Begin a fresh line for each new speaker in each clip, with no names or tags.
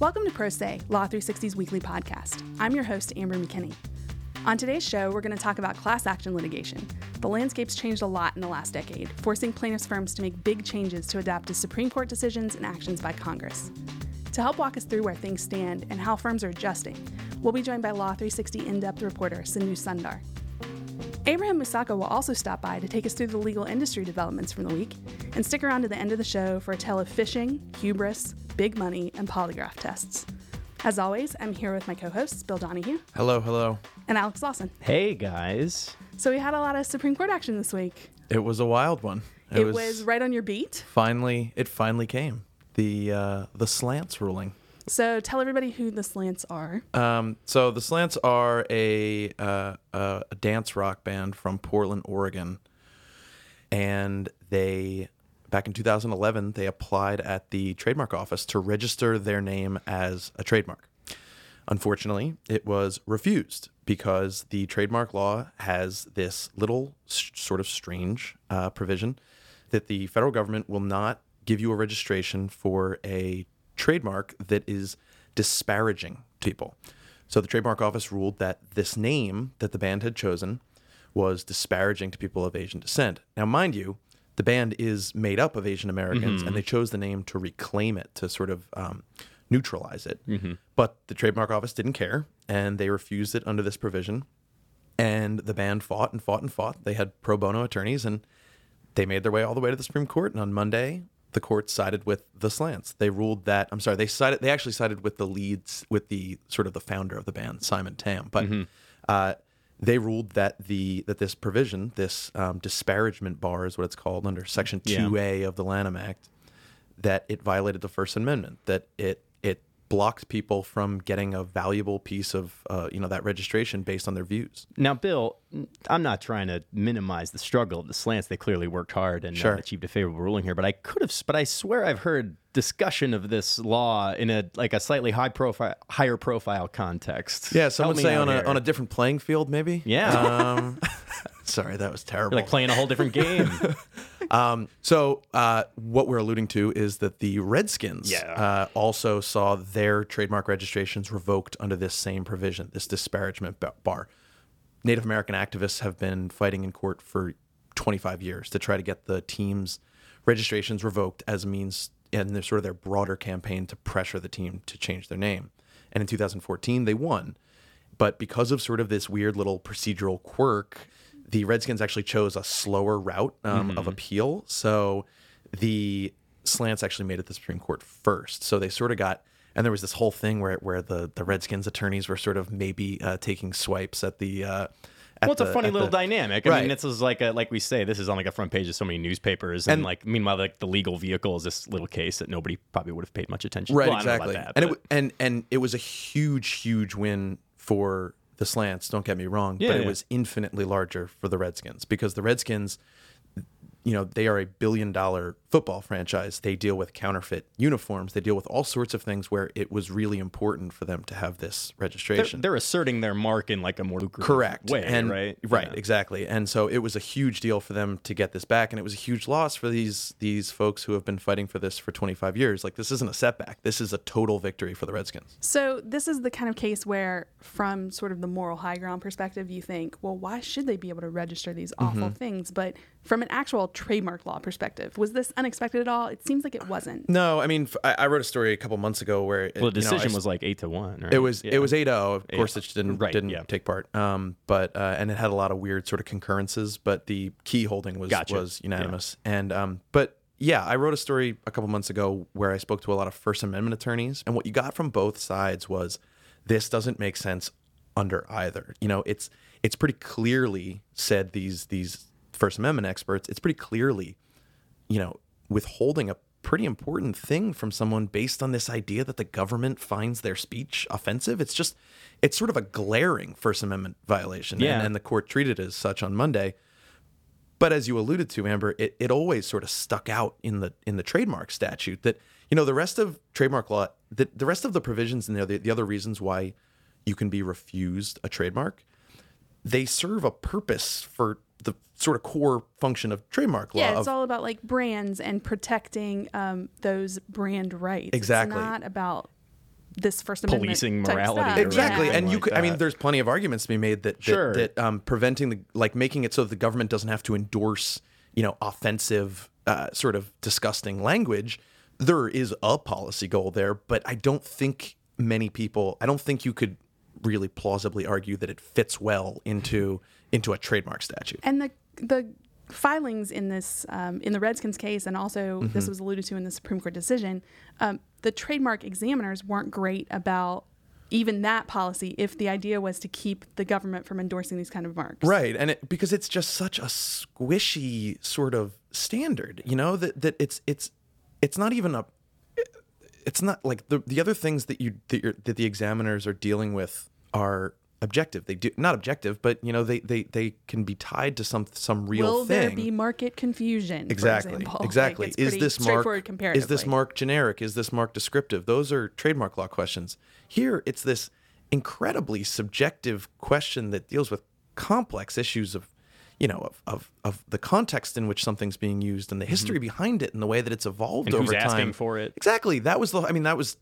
Welcome to Pro Se, Law 360's weekly podcast. I'm your host, Amber McKinney. On today's show, we're going to talk about class action litigation. The landscape's changed a lot in the last decade, forcing plaintiffs' firms to make big changes to adapt to Supreme Court decisions and actions by Congress. To help walk us through where things stand and how firms are adjusting, we'll be joined by Law 360 in depth reporter Sindhu Sundar. Abraham Musaka will also stop by to take us through the legal industry developments from the week, and stick around to the end of the show for a tale of phishing, hubris, big money, and polygraph tests. As always, I'm here with my co hosts, Bill Donahue
Hello, hello.
and Alex Lawson.
Hey guys.
So, we had a lot of Supreme Court action this week.
It was a wild one.
It, was, right on your beat.
finally it finally came. The uh, the slants ruling.
So, tell everybody who the slants are.
Um, so the slants are a uh, a a dance rock band from Portland, Oregon, and they back in 2011 they applied at the trademark office to register their name as a trademark. Unfortunately, it was refused because the trademark law has this little sort of strange uh, provision that the federal government will not give you a registration for a trademark that is disparaging to people. So the trademark office ruled that this name that the band had chosen was disparaging to people of Asian descent. Now, mind you, the band is made up of Asian Americans, and they chose the name to reclaim it, to sort of um, neutralize it. But the trademark office didn't care, and they refused it under this provision. And the band fought and fought and fought. They had pro bono attorneys, and they made their way all the way to the Supreme Court. And on Monday, the court sided with the slants. They ruled that I'm sorry, they sided. They actually sided with the leads, with the sort of the founder of the band, Simon Tam. But uh, they ruled that the that this provision, this um, disparagement bar, is what it's called under Section. Two A of the Lanham Act, that it violated the First Amendment. That it blocked people from getting a valuable piece of uh, you know that registration based on their views.
Now, Bill, I'm not trying to minimize the struggle of the slants. They clearly worked hard and uh, achieved a favorable ruling here. But I could have, but I swear I've heard discussion of this law in a like a slightly high profile, higher profile context.
Yeah, some
Help
would say on a
here.
on a different playing field, maybe.
Yeah.
Um, sorry, that was terrible.
You're like playing a whole different game.
Um, so uh, what we're alluding to is that the Redskins
Yeah.
uh, also saw their trademark registrations revoked under this same provision, this disparagement bar. Native American activists have been fighting in court for 25 years to try to get the team's registrations revoked as a means in their sort of their broader campaign to pressure the team to change their name. And in 2014, they won. But because of sort of this weird little procedural quirk, the Redskins actually chose a slower route um, of appeal. So the slants actually made it to the Supreme Court first. So they sort of got, and there was this whole thing where where the the Redskins attorneys were sort of maybe uh, taking swipes at the. Uh, at
Well, it's a funny little
the-
dynamic. I
Right.
mean, this is like a, like we say, this is on like a front page of so many newspapers, and,
And-
like meanwhile, like the legal vehicle is this little case that nobody probably would have paid much attention.
Right,
well, I don't know about
exactly.
that,
and it and and it was a huge, huge win for the slants. Don't get me wrong,
Yeah,
but it
yeah.
was infinitely larger for the Redskins because the Redskins, you know, they are a billion dollar football franchise. They deal with counterfeit uniforms. They deal with all sorts of things where it was really important for them to have this
they're,
registration.
they're asserting their mark in like a more lucrative
Correct.
way,
and,
right?
Right.
Yeah.
Exactly. And so it was a huge deal for them to get this back, and it was a huge loss for these these folks who have been fighting for this for 25 years. Like this isn't a setback. This is a total victory for the Redskins.
So, this is the kind of case where, from sort of the moral high ground perspective, you think, well, why should they be able to register these awful
Mm-hmm.
things? But from an actual trademark law perspective, was this unexpected at all? It seems like it wasn't.
No, I mean, f- I, I wrote a story a couple months ago where it,
Well, the
you know, I
decision
s-
was like eight to one. Right?
it was
Yeah.
it was 8-0. Of course, it didn't
Right,
didn't
yeah.
take part. Um, but uh, and it had a lot of weird sort of concurrences, but the key holding was
Gotcha.
was unanimous. And um, but yeah, I wrote a story a couple months ago where I spoke to a lot of First Amendment attorneys, and what you got from both sides was this doesn't make sense under either. You know, it's it's pretty clearly said these these First Amendment experts. It's pretty clearly you know, withholding a pretty important thing from someone based on this idea that the government finds their speech offensive. It's just, it's sort of a glaring First Amendment violation.
Yeah.
And, and the court treated it as such on Monday. But as you alluded to, Amber, it, it always sort of stuck out in the in the trademark statute that you know the rest of trademark law, the, the rest of the provisions in there, the, the other reasons why you can be refused a trademark, they serve a purpose for sort of core function of trademark law.
Yeah, it's
of-
all about like brands and protecting um, those brand rights.
Exactly.
It's not about this First Amendment
Policing
type
morality
stuff.
exactly
anything
and you
like
could i mean there's plenty of arguments to be made that that,
Sure.
that um, preventing the like making it so that the government doesn't have to endorse you know offensive uh, sort of disgusting language there is a policy goal there but i don't think many people i don't think you could really plausibly argue that it fits well into into a trademark statute
And the the filings in this um, in the Redskins case, and also
Mm-hmm.
this was alluded to in the Supreme Court decision, um, the trademark examiners weren't great about even that policy if the idea was to keep the government from endorsing these kind of marks.
Right, and it, because it's just such a squishy sort of standard, you know that that it's it's it's not even a it's not like the the other things that you that, you're, that the examiners are dealing with are objective. They do not objective, but you know they they they can be tied to some some real
Will
thing.
Will there be market confusion?
Exactly.
example?
Exactly.
Like,
is this mark is this mark generic? Is this mark descriptive? Those are trademark law questions. Here it's this incredibly subjective question that deals with complex issues of you know of, of, of the context in which something's being used and the history behind it and the way that it's evolved
Mm-hmm. And
over
who's
time
asking for it.
exactly that was the i mean that was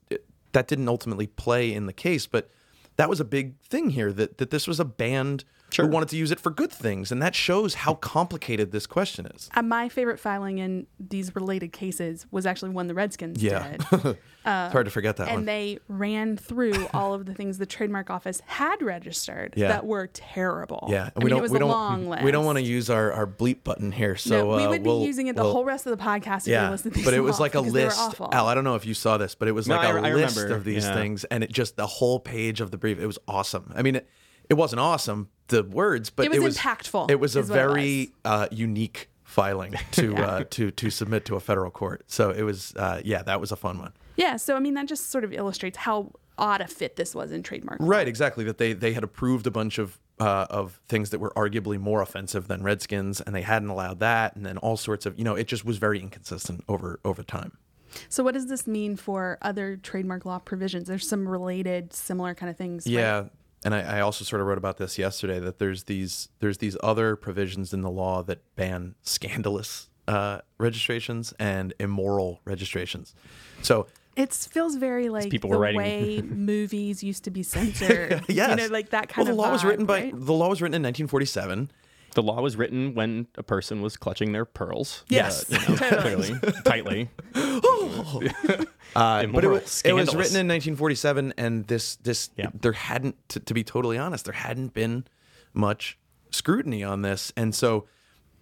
that didn't ultimately play in the case but that was a big thing here that that this was a band
Sure.
who wanted to use it for good things and that shows how complicated this question is
Uh, my favorite filing in these related cases was actually one the Redskins
Yeah.
did.
it's hard to forget that one
and they ran through all of the things the trademark office had registered
Yeah.
that were terrible.
Yeah,
I mean, it was
we
a
don't,
long list.
We don't want to use our, our bleep button here, so
no, we
uh,
would be
we'll-
using it the
we'll-
whole rest of the podcast if
Yeah,
you listen to these
but it was like a
because they were
list. Al, I don't know if you saw this, but it was
No,
like a
I- I
list
remember,
of these
yeah.
things, and it just the whole page of the brief. It was awesome. I mean, it, it wasn't awesome the words, but
It was impactful,
It was a
is what it
very uh, unique filing to uh, to to submit to a federal court. So it was, uh, yeah, that was a fun one.
Yeah, so I mean that just sort of illustrates how odd a fit this was in trademark. law.
Right, exactly. That they they had approved a bunch of uh, of things that were arguably more offensive than Redskins, and they hadn't allowed that, and then all sorts of you know, it just was very inconsistent over over time.
So what does this mean for other trademark law provisions? There's some related, similar kind of things. right?
Yeah, and I, I also sort of wrote about this yesterday that there's these there's these other provisions in the law that ban scandalous uh, registrations and immoral registrations. So
It feels very like
people
the
were writing-
way movies used to be censored.
yes,
You know, like that kind
well,
of
the law was
vibe,
written by
right?
the law was written in 1947.
The law was written when a person was clutching their pearls.
Yes,
uh, you know, clearly, tightly.
Uh, but it was, it was written in 1947, and this this
Yeah.
there hadn't to, to be totally honest, there hadn't been much scrutiny on this, and so.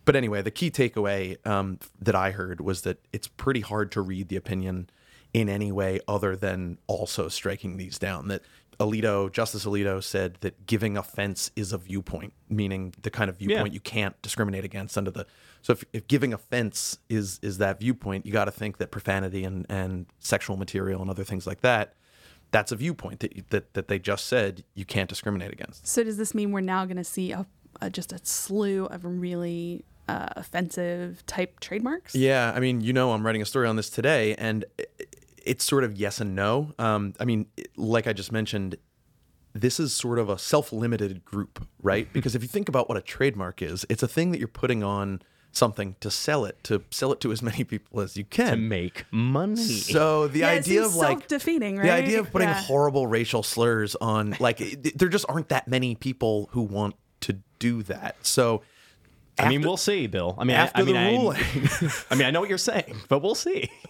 But anyway, the key takeaway um, that I heard was that it's pretty hard to read the opinion in any way other than also striking these down. That Alito, Justice Alito, said that giving offense is a viewpoint, meaning the kind of viewpoint you can't discriminate against under the. So if, if giving offense is is that viewpoint, you got to think that profanity and and sexual material and other things like that. That's a viewpoint that, that that they just said you can't discriminate against.
So does this mean we're now going to see a, a just a slew of really uh, offensive type trademarks?
Yeah, I mean, you know, I'm writing a story on this today, and i- it's sort of yes and no. Um, I mean, like I just mentioned, this is sort of a self-limited group, right? Because if you think about what a trademark is, it's a thing that you're putting on something to sell it, to sell it to as many people as you can to
make money.
So the
Yeah,
idea of like
self-defeating,
the idea of putting
Yeah.
horrible racial slurs on, like, it- there just aren't that many people who want to do that. So.
I mean, we'll see, Bill. I mean,
after
I, I mean,
the ruling.
I mean, I know what you're saying, but we'll see.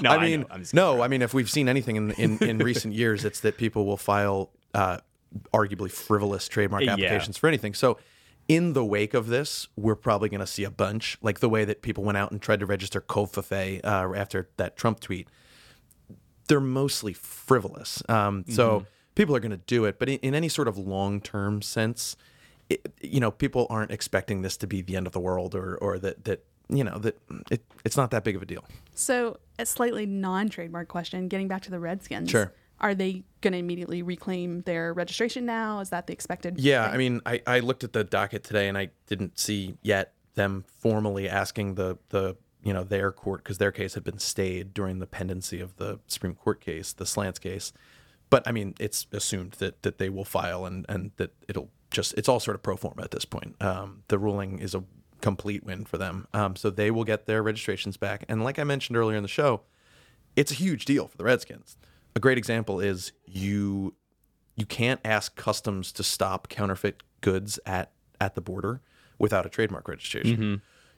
No,
I mean.
I'm
no, I mean, if we've seen anything in in, in recent years, it's that people will file uh, arguably frivolous trademark
Yeah.
applications for anything. So, in the wake of this, we're probably going to see a bunch, like the way that people went out and tried to register Covfefe uh, after that Trump tweet. They're mostly frivolous. Um,
Mm-hmm.
So people are going to do it, but in, in any sort of long term sense, it, you know, people aren't expecting this to be the end of the world, or or that that you know that it, it's not that big of a deal.
So a slightly non-trademark question, getting back to the Redskins.
Sure.
Are they going to immediately reclaim their registration now? Is that the expected?
Yeah,
thing?
I mean, I, I looked at the docket today and I didn't see yet them formally asking the the you know their court because their case had been stayed during the pendency of the Supreme Court case, the Slants case. But I mean, it's assumed that that they will file and and that it'll just it's all sort of pro forma at this point. Um, the ruling is a complete win for them, um, so they will get their registrations back. And like I mentioned earlier in the show, it's a huge deal for the Redskins. a great example is you you can't ask customs to stop counterfeit goods at at the border without a trademark registration.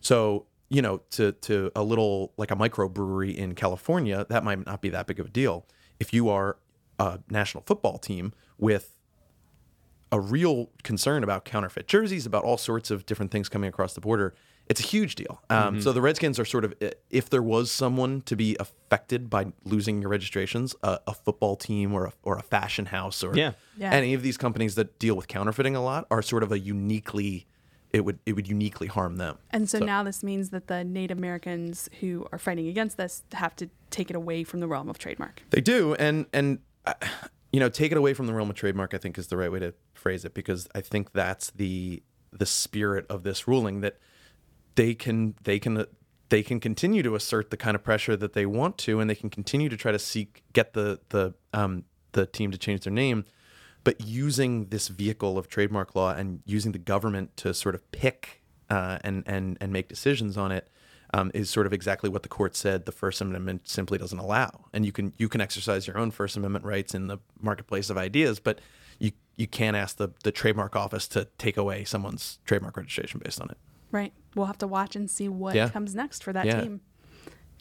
So you know, to to a little like a microbrewery in California, that might not be that big of a deal. If you are a national football team with a real concern about counterfeit jerseys, about all sorts of different things coming across the border, it's a huge deal. Um, So the Redskins are sort of, if there was someone to be affected by losing your registrations, a, a football team or a, or a fashion house or
Yeah.
Yeah.
any of these companies that deal with counterfeiting a lot are sort of a uniquely, it would it would uniquely harm them.
And so, now this means that the Native Americans who are fighting against this have to take it away from the realm of trademark.
They do, and and uh, you know, take it away from the realm of trademark. I think is the right way to phrase it because I think that's the the spirit of this ruling that they can they can they can continue to assert the kind of pressure that they want to, and they can continue to try to seek get the the um the team to change their name, but using this vehicle of trademark law and using the government to sort of pick uh, and and and make decisions on it um, is sort of exactly what the court said the First Amendment simply doesn't allow. And you can you can exercise your own First Amendment rights in the marketplace of ideas, but you you can't ask the the trademark office to take away someone's trademark registration based on it.
Right. We'll have to watch and see what
Yeah.
comes next for that
Yeah.
team.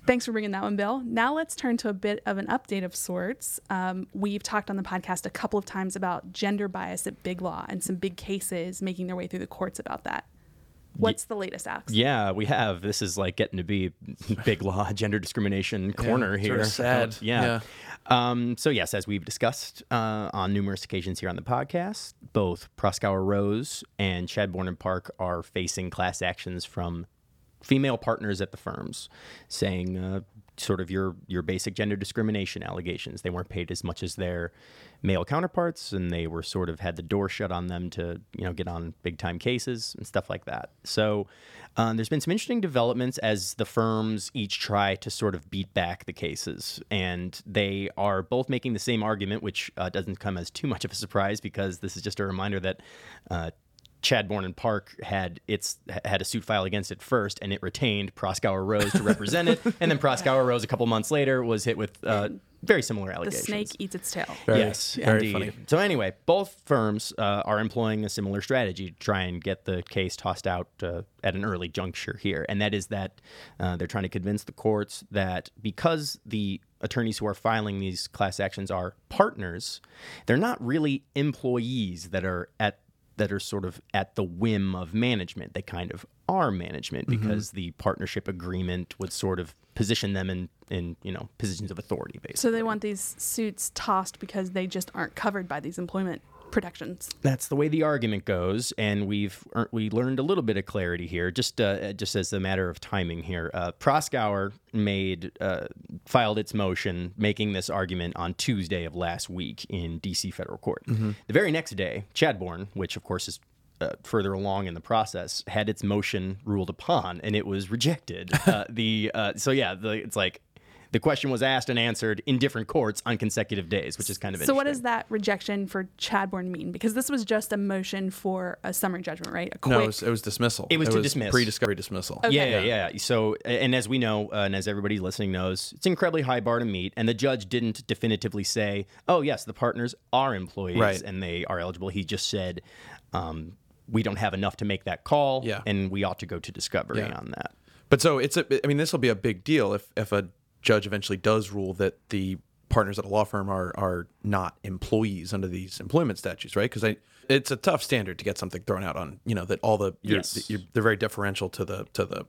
Thanks for bringing that one, Bill. Now let's turn to a bit of an update of sorts. Um, we've talked on the podcast a couple of times about gender bias at Big Law and some big cases making their way through the courts about that. What's the latest, Alex?
Yeah, we have. This is like getting to be big law gender discrimination corner
sort
here.
of sad.
Yeah. Um, so yes, as we've discussed uh, on numerous occasions here on the podcast, both Proskauer Rose and Chadbourne and Parke are facing class actions from female partners at the firms, saying uh, sort of your your basic gender discrimination allegations. They weren't paid as much as their male counterparts, and they were sort of had the door shut on them to you know get on big time cases and stuff like that. So um, there's been some interesting developments as the firms each try to sort of beat back the cases, and they are both making the same argument, which uh, doesn't come as too much of a surprise because this is just a reminder that. Uh, Chadbourne and Parke had its had a suit filed against it first, and it retained Proskauer Rose to represent it, and then Proskauer Rose a couple months later was hit with uh, very similar allegations.
The snake eats its tail.
Very-
yes,
very
indeed.
funny.
So anyway, both firms uh, are employing a similar strategy to try and get the case tossed out uh, at an early juncture here, and that is that uh, they're trying to convince the courts that because the attorneys who are filing these class actions are partners, they're not really employees that are at that are sort of at the whim of management. They kind of are management mm-hmm. because the partnership agreement would sort of position them in in you know positions of authority basically.
So they want these suits tossed because they just aren't covered by these employment protections.
That's the way the argument goes, and we've ear- we learned a little bit of clarity here, just uh, just as a matter of timing here. Uh, Proskauer made uh, filed its motion making this argument on Tuesday of last week in D.C. federal court. The very next day, Chadbourne, which of course is uh, further along in the process, had its motion ruled upon, and it was rejected. uh, the uh, so yeah, the, it's like. The question was asked and answered in different courts on consecutive days, which is kind of interesting.
So
interesting.
what does that rejection for Chadbourne mean? Because this was just a motion for a summary judgment, right? A quick.
No, it was, it was dismissal.
It was to dismiss.
pre-discovery dismissal.
Yeah, yeah, yeah. So, and as we know, uh, and as everybody listening knows, it's an incredibly high bar to meet. And the judge didn't definitively say, "Oh, yes, the partners are employees
Right.
and they are eligible." He just said, um, "We don't have enough to make that call,
Yeah.
and we ought to go to discovery
Yeah.
on that."
But so it's a. I mean, this will be a big deal if if a judge eventually does rule that the partners at a law firm are are not employees under these employment statutes, right? Because I it's a tough standard to get something thrown out on. You know that all the you're,
Yes.
you're, they're very deferential to the to the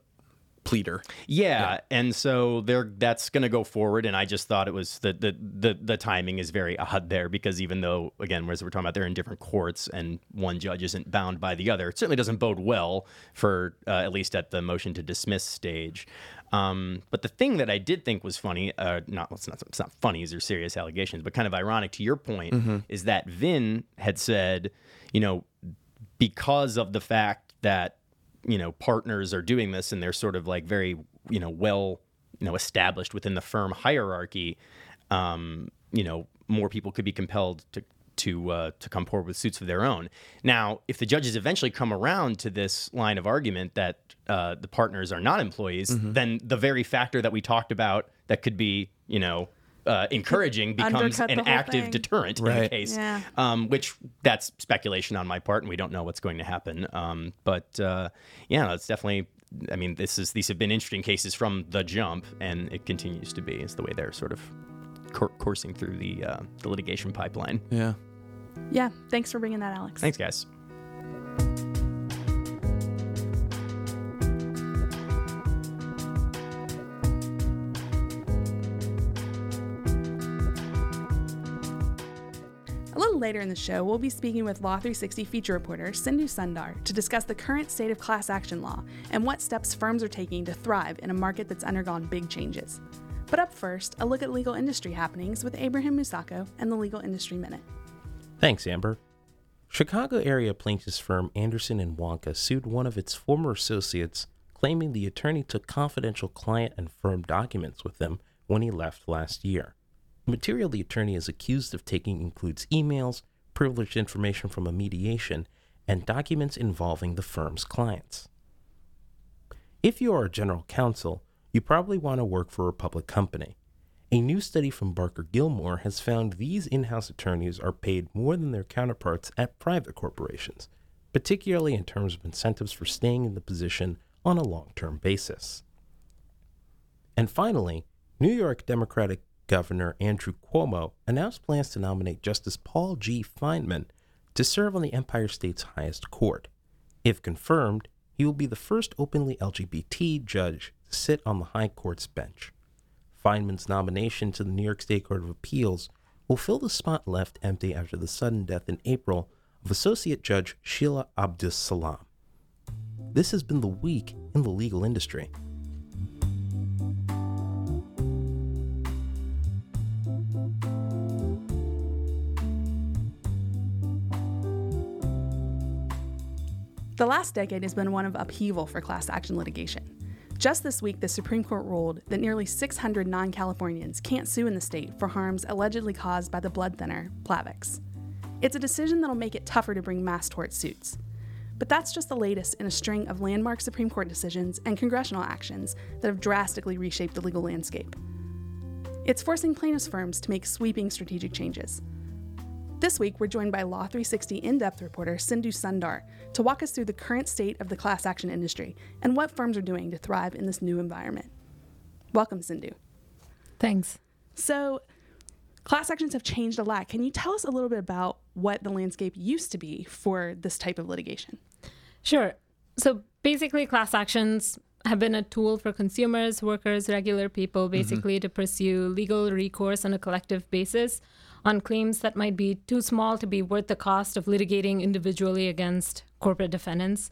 pleader.
Yeah, and so there that's going to go forward and I just thought it was the, the the the timing is very odd there because even though again as we're talking about they're in different courts and one judge isn't bound by the other it certainly doesn't bode well for uh, at least at the motion to dismiss stage. Um, but the thing that I did think was funny, uh, not it's not it's not funny, these are serious allegations, but kind of ironic to your point, is that Vin had said, you know, because of the fact that you know partners are doing this and they're sort of like very you know well you know established within the firm hierarchy um you know more people could be compelled to to uh, to come forward with suits of their own. Now, if the judges eventually come around to this line of argument that uh, the partners are not employees, then the very factor that we talked about that could be, you know, uh, encouraging becomes an active
thing.
deterrent in
the
case.
Yeah.
Um, which that's speculation on my part, and we don't know what's going to happen. Um, but uh, yeah, it's definitely. I mean, this is these have been interesting cases from the jump, and it continues to be. Is the way they're sort of cour- coursing through the uh, the litigation pipeline.
Yeah.
Yeah, thanks for bringing that, Alex.
Thanks, guys.
A little later in the show, we'll be speaking with Law 360 feature reporter Sindhu Sundar to discuss the current state of class action law and what steps firms are taking to thrive in a market that's undergone big changes. But up first, a look at legal industry happenings with Abraham Musako and the Legal Industry Minute.
Thanks, Amber. Chicago area plaintiffs firm Anderson and Wanca sued one of its former associates, claiming the attorney took confidential client and firm documents with him when he left last year. The material the attorney is accused of taking includes emails, privileged information from a mediation, and documents involving the firm's clients. If you are a general counsel, you probably want to work for a public company. A new study from Barker Gilmore has found these in house attorneys are paid more than their counterparts at private corporations, particularly in terms of incentives for staying in the position on a long term basis. And finally, New York Democratic Governor Andrew Cuomo announced plans to nominate Justice Paul G. Feinman to serve on the Empire State's highest court. If confirmed, he will be the first openly LGBT judge sit on the High Court's bench. Feinman's nomination to the New York State Court of Appeals will fill the spot left empty after the sudden death in April of Associate Judge Sheila Abdus Salaam. This has been the week in the legal industry.
The last decade has been one of upheaval for class action litigation. Just this week, the Supreme Court ruled that nearly 600 non Californians can't sue in the state for harms allegedly caused by the blood thinner Plavix. It's a decision that'll make it tougher to bring mass tort suits. But that's just the latest in a string of landmark Supreme Court decisions and congressional actions that have drastically reshaped the legal landscape. It's forcing plaintiffs' firms to make sweeping strategic changes. This week, we're joined by Law 360 in depth reporter Sindhu Sundar to walk us through the current state of the class action industry and what firms are doing to thrive in this new environment. Welcome, Sindhu.
Thanks.
So, class actions have changed a lot. Can you tell us a little bit about what the landscape used to be for this type of litigation?
Sure. So basically, class actions have been a tool for consumers, workers, regular people, mm-hmm. basically to pursue legal recourse on a collective basis on claims that might be too small to be worth the cost of litigating individually against corporate defendants.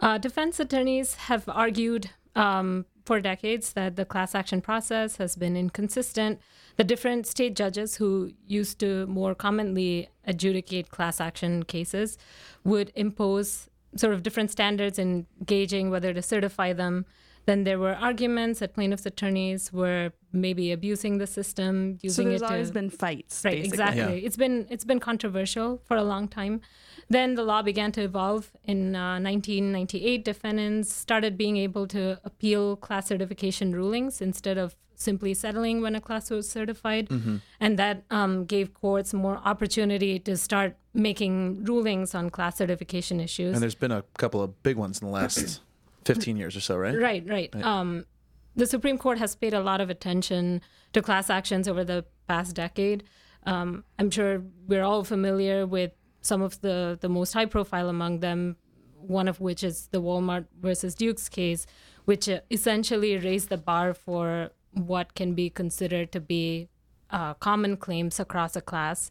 Uh, defense attorneys have argued um, for decades that the class action process has been inconsistent. The different state judges who used to more commonly adjudicate class action cases would impose sort of different standards in gauging whether to certify them. Then there were arguments that plaintiffs' attorneys were maybe abusing the system, using
So
using
there's
it
always
to
been fights.
Right,
basically.
exactly.
Yeah.
It's been it's been controversial for a long time. Then the law began to evolve. In uh, 1998, defendants started being able to appeal class certification rulings instead of simply settling when a class was certified, and that um, gave courts more opportunity to start making rulings on class certification issues.
And there's been a couple of big ones in the last 15 years or so, right?
Right, right. Um, the Supreme Court has paid a lot of attention to class actions over the past decade. Um, I'm sure we're all familiar with some of the, the most high profile among them, one of which is the Walmart versus Dukes case, which uh, essentially raised the bar for what can be considered to be uh, common claims across a class.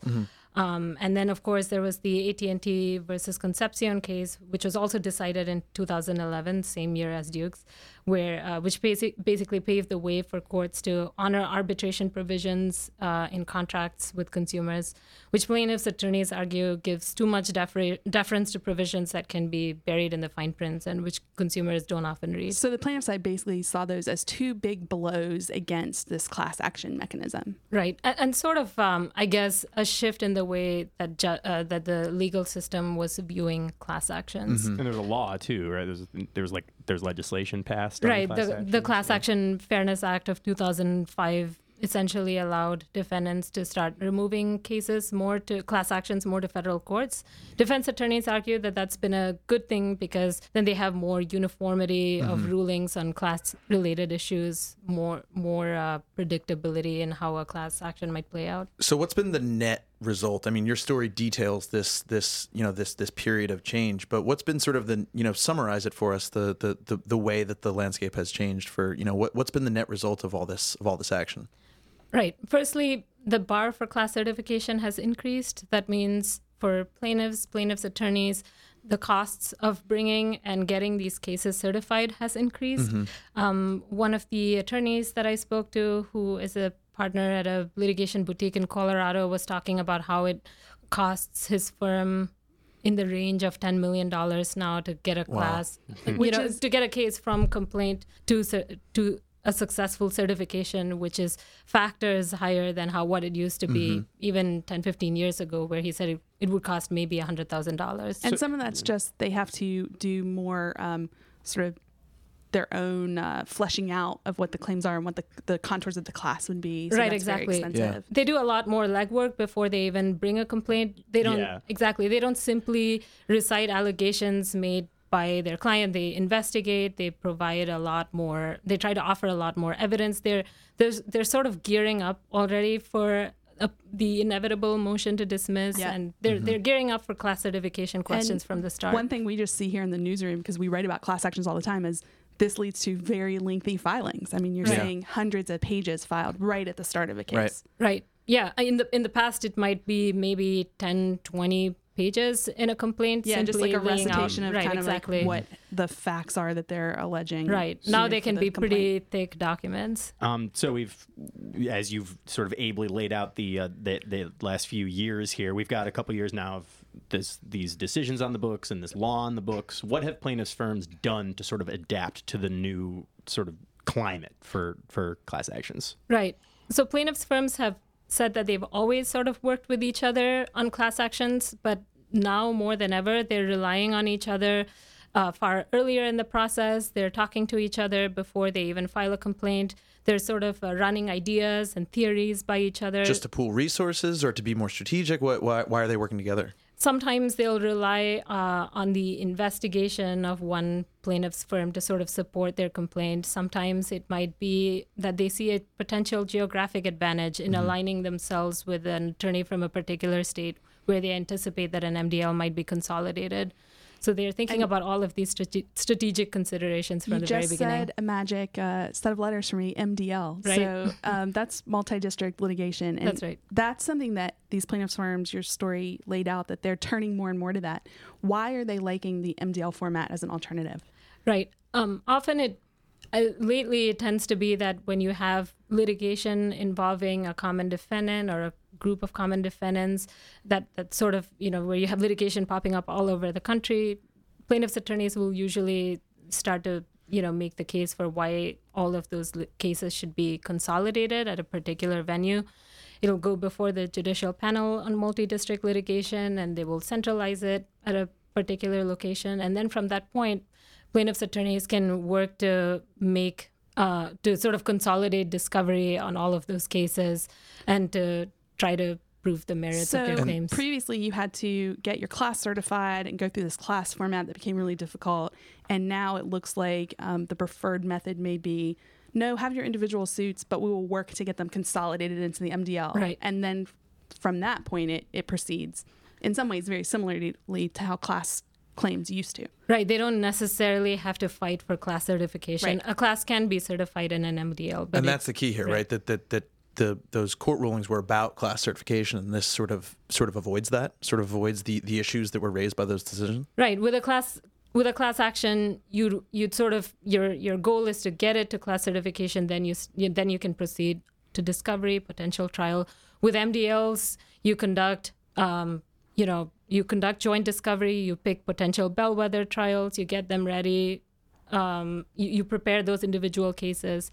Um, and then, of course, there was the AT&T versus Concepcion case, which was also decided in 2011, same year as Dukes, where uh, which basic, basically paved the way for courts to honor arbitration provisions uh, in contracts with consumers, which plaintiffs' attorneys argue gives too much defer- deference to provisions that can be buried in the fine prints and which consumers don't often read.
So the plaintiff side basically saw those as two big blows against this class action mechanism.
Right, and, and sort of, um, I guess, a shift in the way that ju- uh, that the legal system was viewing class actions.
And there's a law too, right? There's there's like there's legislation passed. on
Right,
class
the
actions,
the Class
yeah.
Action Fairness Act of 2005 essentially allowed defendants to start removing cases more to class actions more to federal courts. Defense attorneys argue that that's been a good thing because then they have more uniformity of rulings on class related issues, more more uh, predictability in how a class action might play out.
So what's been the net result? I mean, your story details this this you know this this period of change, but what's been sort of the you know summarize it for us the the the, the way that the landscape has changed for you know what what's been the net result of all this of all this action?
Right. Firstly, the bar for class certification has increased. That means for plaintiffs, plaintiffs' attorneys, the costs of bringing and getting these cases certified has increased. Um, one of the attorneys that I spoke to, who is a partner at a litigation boutique in Colorado, was talking about how it costs his firm in the range of $10 million now to get a class, you
Which
know,
is-
to get a case from complaint to to a successful certification, which is factors higher than how what it used to be even 10, 15 years ago, where he said it, it would cost maybe $100,000.
And some of that's just they have to do more um, sort of their own uh, fleshing out of what the claims are and what the, the contours of the class would be. So
Right,
that's very
exactly.
expensive.
they do a lot more legwork before they even bring a complaint. They don't
Yeah.
exactly. They don't simply recite allegations made by their client. They investigate. They provide a lot more. They try to offer a lot more evidence. They're there's they're sort of gearing up already for. A, the inevitable motion to dismiss,
Yeah.
and they're they're gearing up for class certification questions
And
from the start.
One thing we just see here in the newsroom because we write about class actions all the time is this leads to very lengthy filings. I mean, you're
Right.
saying hundreds of pages filed right at the start of a case.
Right.
Right. Yeah. In the in the past, it might be maybe 10, 20 pages in a complaint.
Yeah, just like a
laying out-
of
right,
kind of like what the facts are that they're alleging.
Right. Now they can
the
be
complaint.
pretty thick documents.
Um, so we've, as you've sort of ably laid out the, uh, the the last few years here, we've got a couple years now of this these decisions on the books and this law on the books. What have plaintiffs' firms done to sort of adapt to the new sort of climate for for class actions?
Right. So plaintiffs' firms have said that they've always sort of worked with each other on class actions, but now more than ever, they're relying on each other. Uh, far earlier in the process, they're talking to each other before they even file a complaint. They're sort of uh, running ideas and theories by each other.
Just to pool resources or to be more strategic? What why, why are they working together?
Sometimes they'll rely uh, on the investigation of one plaintiff's firm to sort of support their complaint. Sometimes it might be that they see a potential geographic advantage in aligning themselves with an attorney from a particular state where they anticipate that an MDL might be consolidated. So they're thinking about all of these strate- strategic considerations from the very beginning.
You just said a magic uh, set of letters for me, MDL.
Right.
So um, that's multi-district litigation, and
That's right.
That's something that these plaintiffs' firms, your story laid out, that they're turning more and more to that. Why are they liking the MDL format as an alternative?
Right. Um, often it uh, lately it tends to be that when you have litigation involving a common defendant or a group of common defendants, that that sort of you know where you have litigation popping up all over the country, plaintiffs' attorneys will usually start to you know make the case for why all of those li- cases should be consolidated at a particular venue. It'll go before the judicial panel on multi-district litigation, and they will centralize it at a particular location. And then from that point, plaintiffs' attorneys can work to make uh, to sort of consolidate discovery on all of those cases and to try to prove the merits of their
So
claims.
previously, you had to get your class certified and go through this class format that became really difficult. And now it looks like um, the preferred method may be no, have your individual suits, but we will work to get them consolidated into the MDL.
Right.
And then from that point, it, it proceeds in some ways very similarly to how class claims used to.
Right. They don't necessarily have to fight for class certification.
Right.
A class can be certified in an MDL. But
and that's the key here, right? That that that the those court rulings were about class certification, and this sort of sort of avoids that, sort of avoids the the issues that were raised by those decisions.
Right. With a class with a class action, you you'd sort of your your goal is to get it to class certification. Then you, you then you can proceed to discovery, potential trial. With MDLs, you conduct um, you know you conduct joint discovery. You pick potential bellwether trials. You get them ready. Um, you, you prepare those individual cases,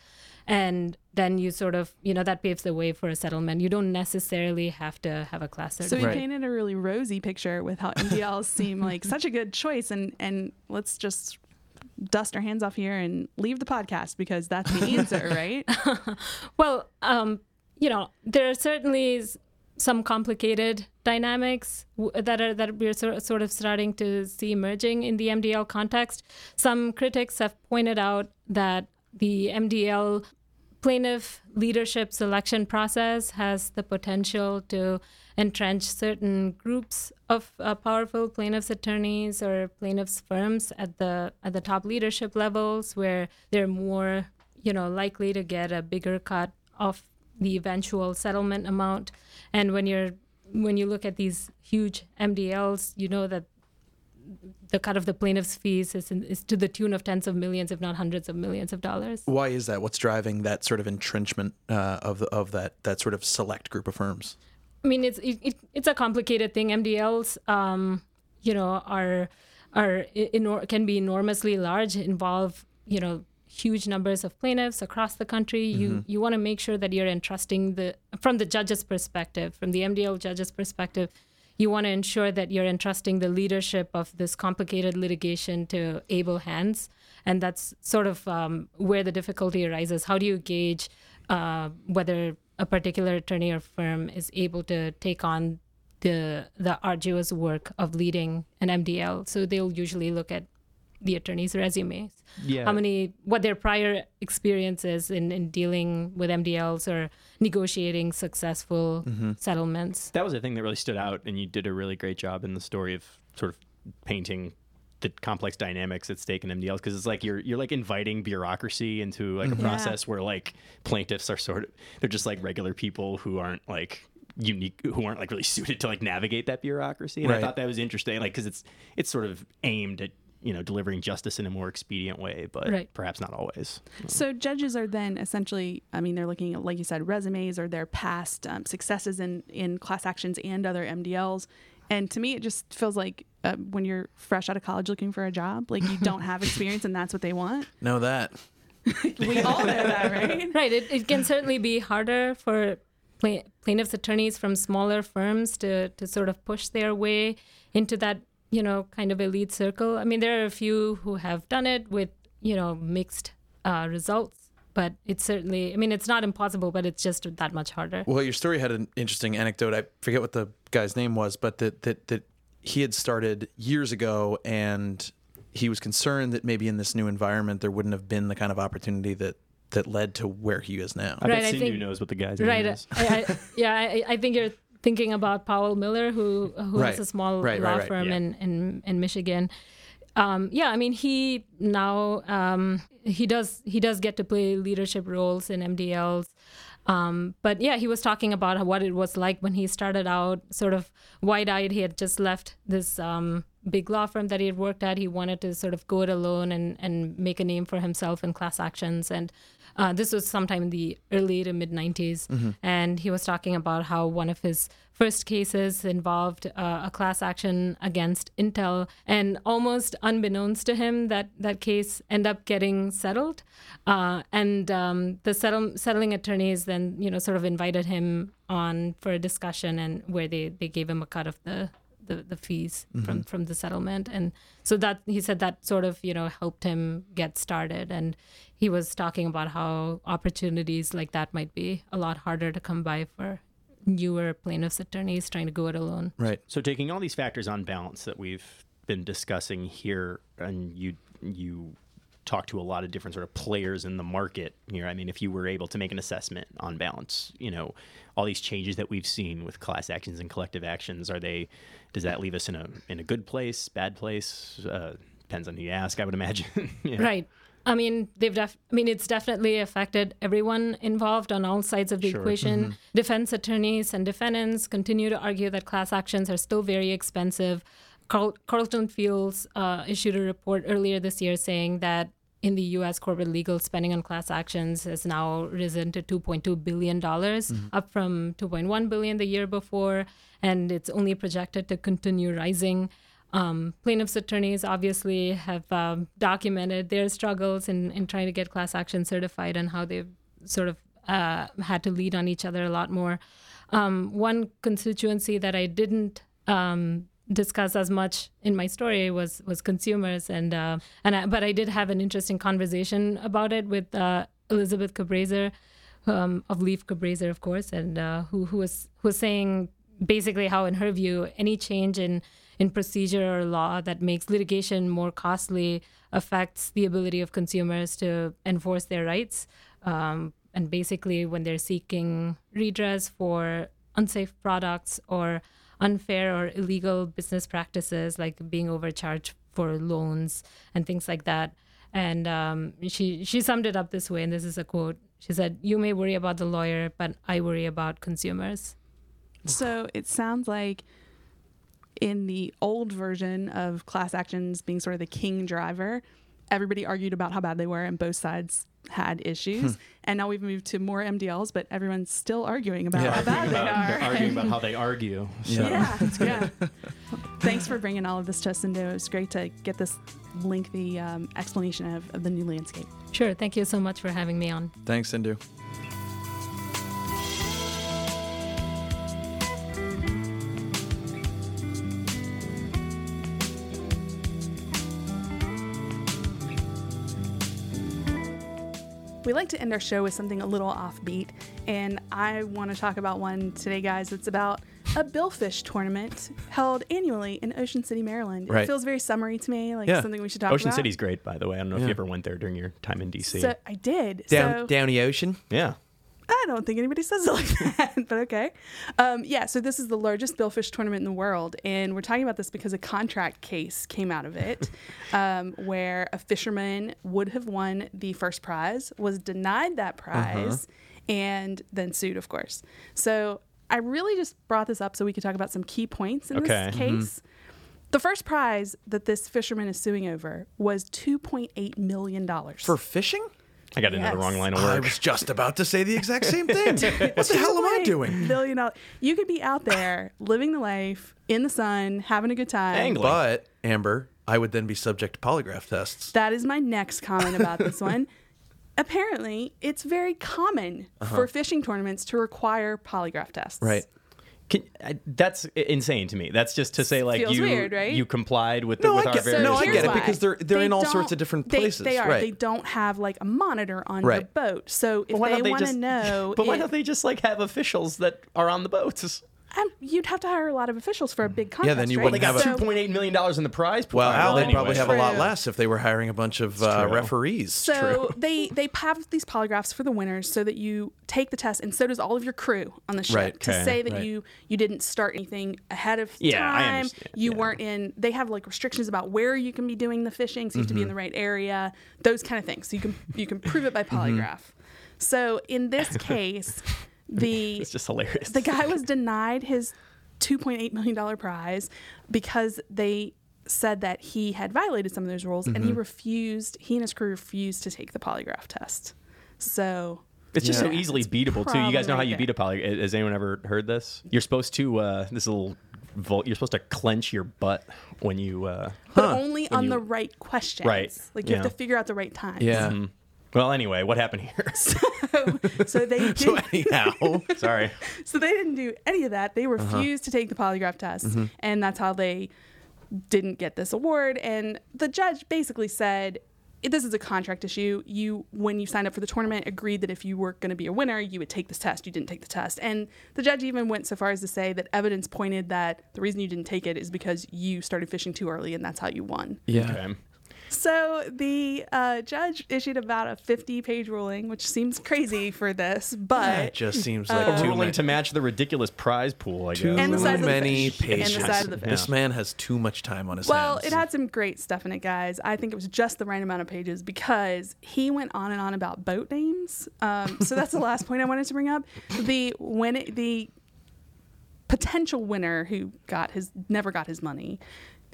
and then you sort of you know that paves the way for a settlement. You don't necessarily have to have a class
So
you
we painted a really rosy picture with how MDLs seem like such a good choice, and and let's just dust our hands off here and leave the podcast because that's the answer, right?
Well, um, you know, there are certainly some complicated dynamics that are that we're sort of starting to see emerging in the MDL context. Some critics have pointed out that the MDL plaintiff leadership selection process has the potential to entrench certain groups of uh, powerful plaintiffs attorneys or plaintiffs firms at the at the top leadership levels where they're more you know likely to get a bigger cut of the eventual settlement amount and when you're when you look at these huge MDLs you know that the cut of the plaintiff's fees is, in, is to the tune of tens of millions, if not hundreds of millions of dollars.
Why is that? What's driving that sort of entrenchment uh, of the, of that that sort of select group of firms?
I mean, it's it, it's a complicated thing. MDLs, um, you know, are are can be enormously large, involve you know huge numbers of plaintiffs across the country. Mm-hmm. You you want to make sure that you're entrusting the from the judge's perspective, from the MDL judge's perspective, you want to ensure that you're entrusting the leadership of this complicated litigation to able hands, and that's sort of um, where the difficulty arises. How do you gauge uh, whether a particular attorney or firm is able to take on the the arduous work of leading an MDL. So they'll usually look at the attorney's resumes. Yeah. How many what their prior experiences in, in dealing with MDLs or negotiating successful mm-hmm. settlements.
That was the thing that really stood out and you did a really great job in the story of sort of painting the complex dynamics at stake in MDLs because it's like you're you're like inviting bureaucracy into like a mm-hmm. process where like plaintiffs are sort of they're just like regular people who aren't like unique who aren't like really suited to like navigate that bureaucracy and right. I thought that was interesting like because it's it's sort of aimed at you know delivering justice in a more expedient way but right. perhaps not always
so judges are then essentially i mean they're looking at like you said resumes or their past um, successes in in class actions and other mdls and to me, it just feels like uh, when you're fresh out of college looking for a job, like you don't have experience and that's what they want.
Know that.
we all know that, right?
Right. It, it can certainly be harder for plaintiffs' attorneys from smaller firms to, to sort of push their way into that, you know, kind of elite circle. I mean, there are a few who have done it with, you know, mixed uh, results but it's certainly i mean it's not impossible but it's just that much harder
well your story had an interesting anecdote i forget what the guy's name was but that that, that he had started years ago and he was concerned that maybe in this new environment there wouldn't have been the kind of opportunity that that led to where he is now.
I right, bet Sindhu knows what the guy's right, name is. I,
I, yeah, I, I, think you're thinking about Powell Miller, who who right. has a small right, law firm yeah. in, in in Michigan, um, yeah, I mean, he now um, he does he does get to play leadership roles in MDLs. Um, but yeah, he was talking about what it was like when he started out, sort of wide-eyed. He had just left this um, big law firm that he had worked at. He wanted to sort of go it alone and and make a name for himself in class actions. And uh, this was sometime in the early to mid 90s. Mm-hmm. And he was talking about how one of his first cases involved uh, a class action against Intel. And almost unbeknownst to him, that, that case ended up getting settled. Uh, and um, the settle- settling attorneys then, you know, sort of invited him on for a discussion and where they, they gave him a cut of the the, the fees mm-hmm. from from the settlement and so that he said that sort of you know helped him get started and he was talking about how opportunities like that might be a lot harder to come by for newer plaintiffs attorneys trying to go it alone.
Right.
So taking all these factors on balance that we've been discussing here, and you you talk to a lot of different sort of players in the market here. I mean, if you were able to make an assessment on balance, you know, all these changes that we've seen with class actions and collective actions, are they? Does that leave us in a in a good place, bad place? Uh, depends on who you ask, I would imagine.
yeah. Right. I mean, they've def- I mean, it's definitely affected everyone involved on all sides of the sure. equation. Mm-hmm. Defense attorneys and defendants continue to argue that class actions are still very expensive. Carl- Carlton Fields uh, issued a report earlier this year saying that in the U.S., corporate legal spending on class actions has now risen to 2.2 billion dollars, mm-hmm. up from 2.1 billion the year before, and it's only projected to continue rising. Um, plaintiffs' attorneys obviously have um, documented their struggles in, in trying to get class action certified and how they've sort of uh, had to lead on each other a lot more. Um, one constituency that I didn't um, discuss as much in my story was was consumers, and uh, and I, but I did have an interesting conversation about it with uh, Elizabeth Cabraser, um, of Lieff Cabraser, of course, and uh, who who was who was saying basically how, in her view, any change in in procedure or law that makes litigation more costly affects the ability of consumers to enforce their rights. Um, and basically, when they're seeking redress for unsafe products or unfair or illegal business practices, like being overcharged for loans and things like that. And um, she she summed it up this way, and this is a quote. She said, "You may worry about the lawyer, but I worry about consumers."
So it sounds like in the old version of class actions being sort of the king driver, everybody argued about how bad they were and both sides had issues. and now we've moved to more MDLs, but everyone's still arguing about
Yeah.
how bad they are.
they're arguing about how they argue. So.
yeah, yeah. Thanks for bringing all of this to us, Sindhu. It was great to get this lengthy um, explanation of, of the new landscape.
Sure. Thank you so much for having me on.
Thanks, Sindhu.
We like to end our show with something a little offbeat, and I want to talk about one today, guys. It's about a billfish tournament held annually in Ocean City, Maryland. It
Right.
feels very summery to me, like
Yeah.
something we should talk
Ocean
about.
Ocean City's great, by the way. I don't know if you ever went there during your time in DC.
So I did.
Down
so,
down the ocean.
yeah.
I don't think anybody says it like that, but okay. Um, yeah, so this is the largest billfish tournament in the world, and we're talking about this because a contract case came out of it, um, where a fisherman would have won the first prize, was denied that prize, and then sued, of course. So I really just brought this up so we could talk about some key points in
Okay.
this case. The first prize that this fisherman is suing over was $2.8 million.
For fishing?
I got into the wrong line of work.
I was just about to say the exact same thing. what the hell am I doing?
Billion dollars. You could be out there living the life in the sun, having a good time.
Angling.
But Amber, I would then be subject to polygraph tests.
That is my next comment about this one. Apparently, it's very common uh-huh. for fishing tournaments to require polygraph tests.
Right.
Can, I, that's insane to me. That's just to say like
Feels
you
weird, right?
you complied with
No,
the, with
I
our
get-
various
no, I get it because they're- they're
They
in all sorts of different
they-
places,
They are.
right.
They don't have like a monitor on their
Right.
boat. So if they
they
want to know,
But why don't they just like have officials that are on the boats?
Um, you'd have to hire a lot of officials for a big contest.
then you
right?
wouldn't
They got
have a-
two point eight million dollars in the prize pool.
Well,
Well,
they'd
anyway.
probably have a lot
True.
less if they were hiring a bunch of uh,
true.
referees.
So they they have these polygraphs for the winners, so that you take the test, and so does all of your crew on the ship
Right,
to
okay,
say that
right.
you you didn't start anything ahead of
Yeah, I
time.
understand,
You
yeah.
weren't in. They have like restrictions about where you can be doing the fishing, so you have to be in the
Mm-hmm.
right area, those kind of things. So you can you can prove it by polygraph. So in this case, the
It's just hilarious.
the guy was denied his $2.8 million prize because they said that he had violated some of those rules and
Mm-hmm.
he refused, he and his crew refused to take the polygraph test. So
It's just so easily
it's
beatable too. You guys know how you beat a poly? Has anyone ever heard this? You're supposed to uh, this little. Vol- you're supposed to clench your butt when you. Uh,
but only on
you-
the right questions.
Right,
Like you have to figure out the right times.
yeah.
Mm-hmm. Well, anyway, what happened here?
So they did,
So anyhow,
Sorry.
so they didn't do any of that. They
Uh-huh.
refused to take the polygraph test,
Mm-hmm.
and that's how they didn't get this award. And the judge basically said, "This is a contract issue. You, when you signed up for the tournament, agreed that if you were going to be a winner, you would take this test. You didn't take the test." And the judge even went so far as to say that evidence pointed that the reason you didn't take it is because you started fishing too early, and that's how you won.
yeah.
Okay.
So the uh, judge issued about a 50-page ruling, which seems crazy for this, but
It just seems
Uh,
like
A
too
ruling to match the ridiculous prize pool. I
too
guess.
And the size of the
many
fish. And the
pages.
size of the
This man has too much time on his
Well,
hands.
Well, it had some great stuff in it, guys. I think it was just the right amount of pages because he went on and on about boat names. Um, so that's the last point I wanted to bring up. The when it, the potential winner who got his never got his money,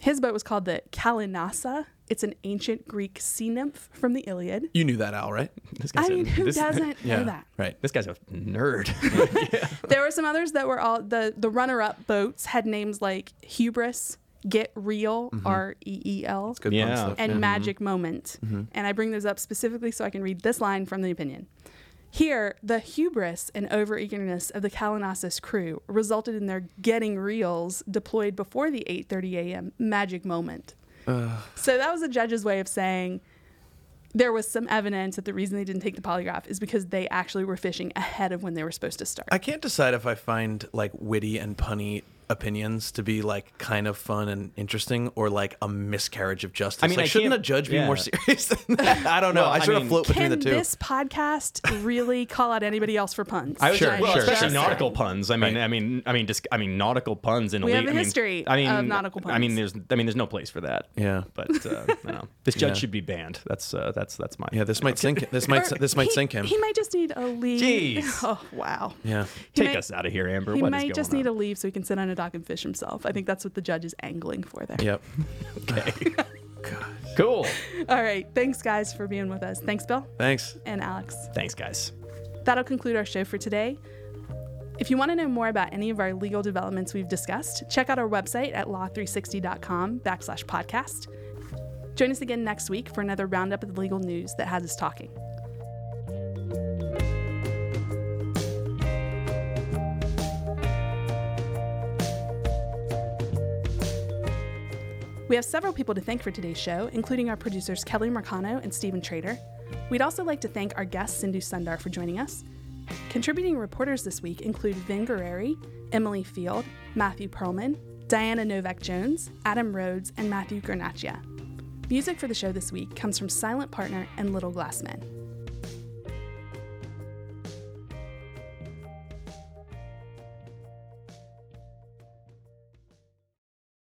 his boat was called the Kallianassa. It's an ancient Greek sea nymph from the Iliad.
you knew that, Al, right?
This guy's
I
a-
mean, who
this-
doesn't
Yeah.
know that?
Right.
This guy's a nerd.
There were some others that were all the the runner up boats had names like Hubris, Get Real, mm-hmm. R E E L.
Good
Yeah.
pun stuff.
and
yeah.
magic mm-hmm. moment. Mm-hmm. And I bring those up specifically so I can read this line from the opinion. Here, the hubris and overeagerness of the Kallianassa's crew resulted in their getting reels deployed before the 8:30 a.m. magic moment. So that was the judge's way of saying there was some evidence that the reason they didn't take the polygraph is because they actually were fishing ahead of when they were supposed to start.
I can't decide if I find like witty and punny opinions to be like kind of fun and interesting or like a miscarriage of justice.
I mean,
like,
I
shouldn't a judge be
yeah.
more serious than that? I don't know.
Well,
I
I
sort of
mean,
float between
Can
the two.
Can this podcast really call out anybody else for puns?
I was
Sure,
well,
sure,
especially
sure.
nautical puns. I mean,
Right.
I mean, I mean, just I mean, nautical puns in a
We have
league-
a
I mean,
history
I mean,
of nautical
I mean,
puns.
there's, I mean, there's no place for that.
Yeah.
but uh, I. This judge
Yeah.
should be banned. That's uh, that's that's my.
yeah, this might sink. This might
Or
this might
he,
sink him.
He might just need a leave.
Jeez.
Oh wow.
yeah.
He
Take
might-
us out of here, Amber.
He
What is
might just need a leave so he can sit on a dock and fish himself. I think that's what the judge is angling for there.
Yep. Okay.
cool.
All right. Thanks, guys, for being with us. Thanks, Bill
Thanks.
and Alex.
Thanks, guys.
That'll conclude our show for today. If you want to know more about any of our legal developments we've discussed, check out our website at law360.com backslash podcast. Join us again next week for another roundup of the legal news that has us talking. We have several people to thank for today's show, including our producers Kelly Mercano and Stephen Trader. We'd also like to thank our guest Sindhu Sundar for joining us. Contributing reporters this week include Vin Gurrieri, Emily Field, Matthew Perlman, Diana Novak Jones, Adam Rhodes, and Matthew Guarnaccia. Music for the show this week comes from Silent Partner and Little Glass Men.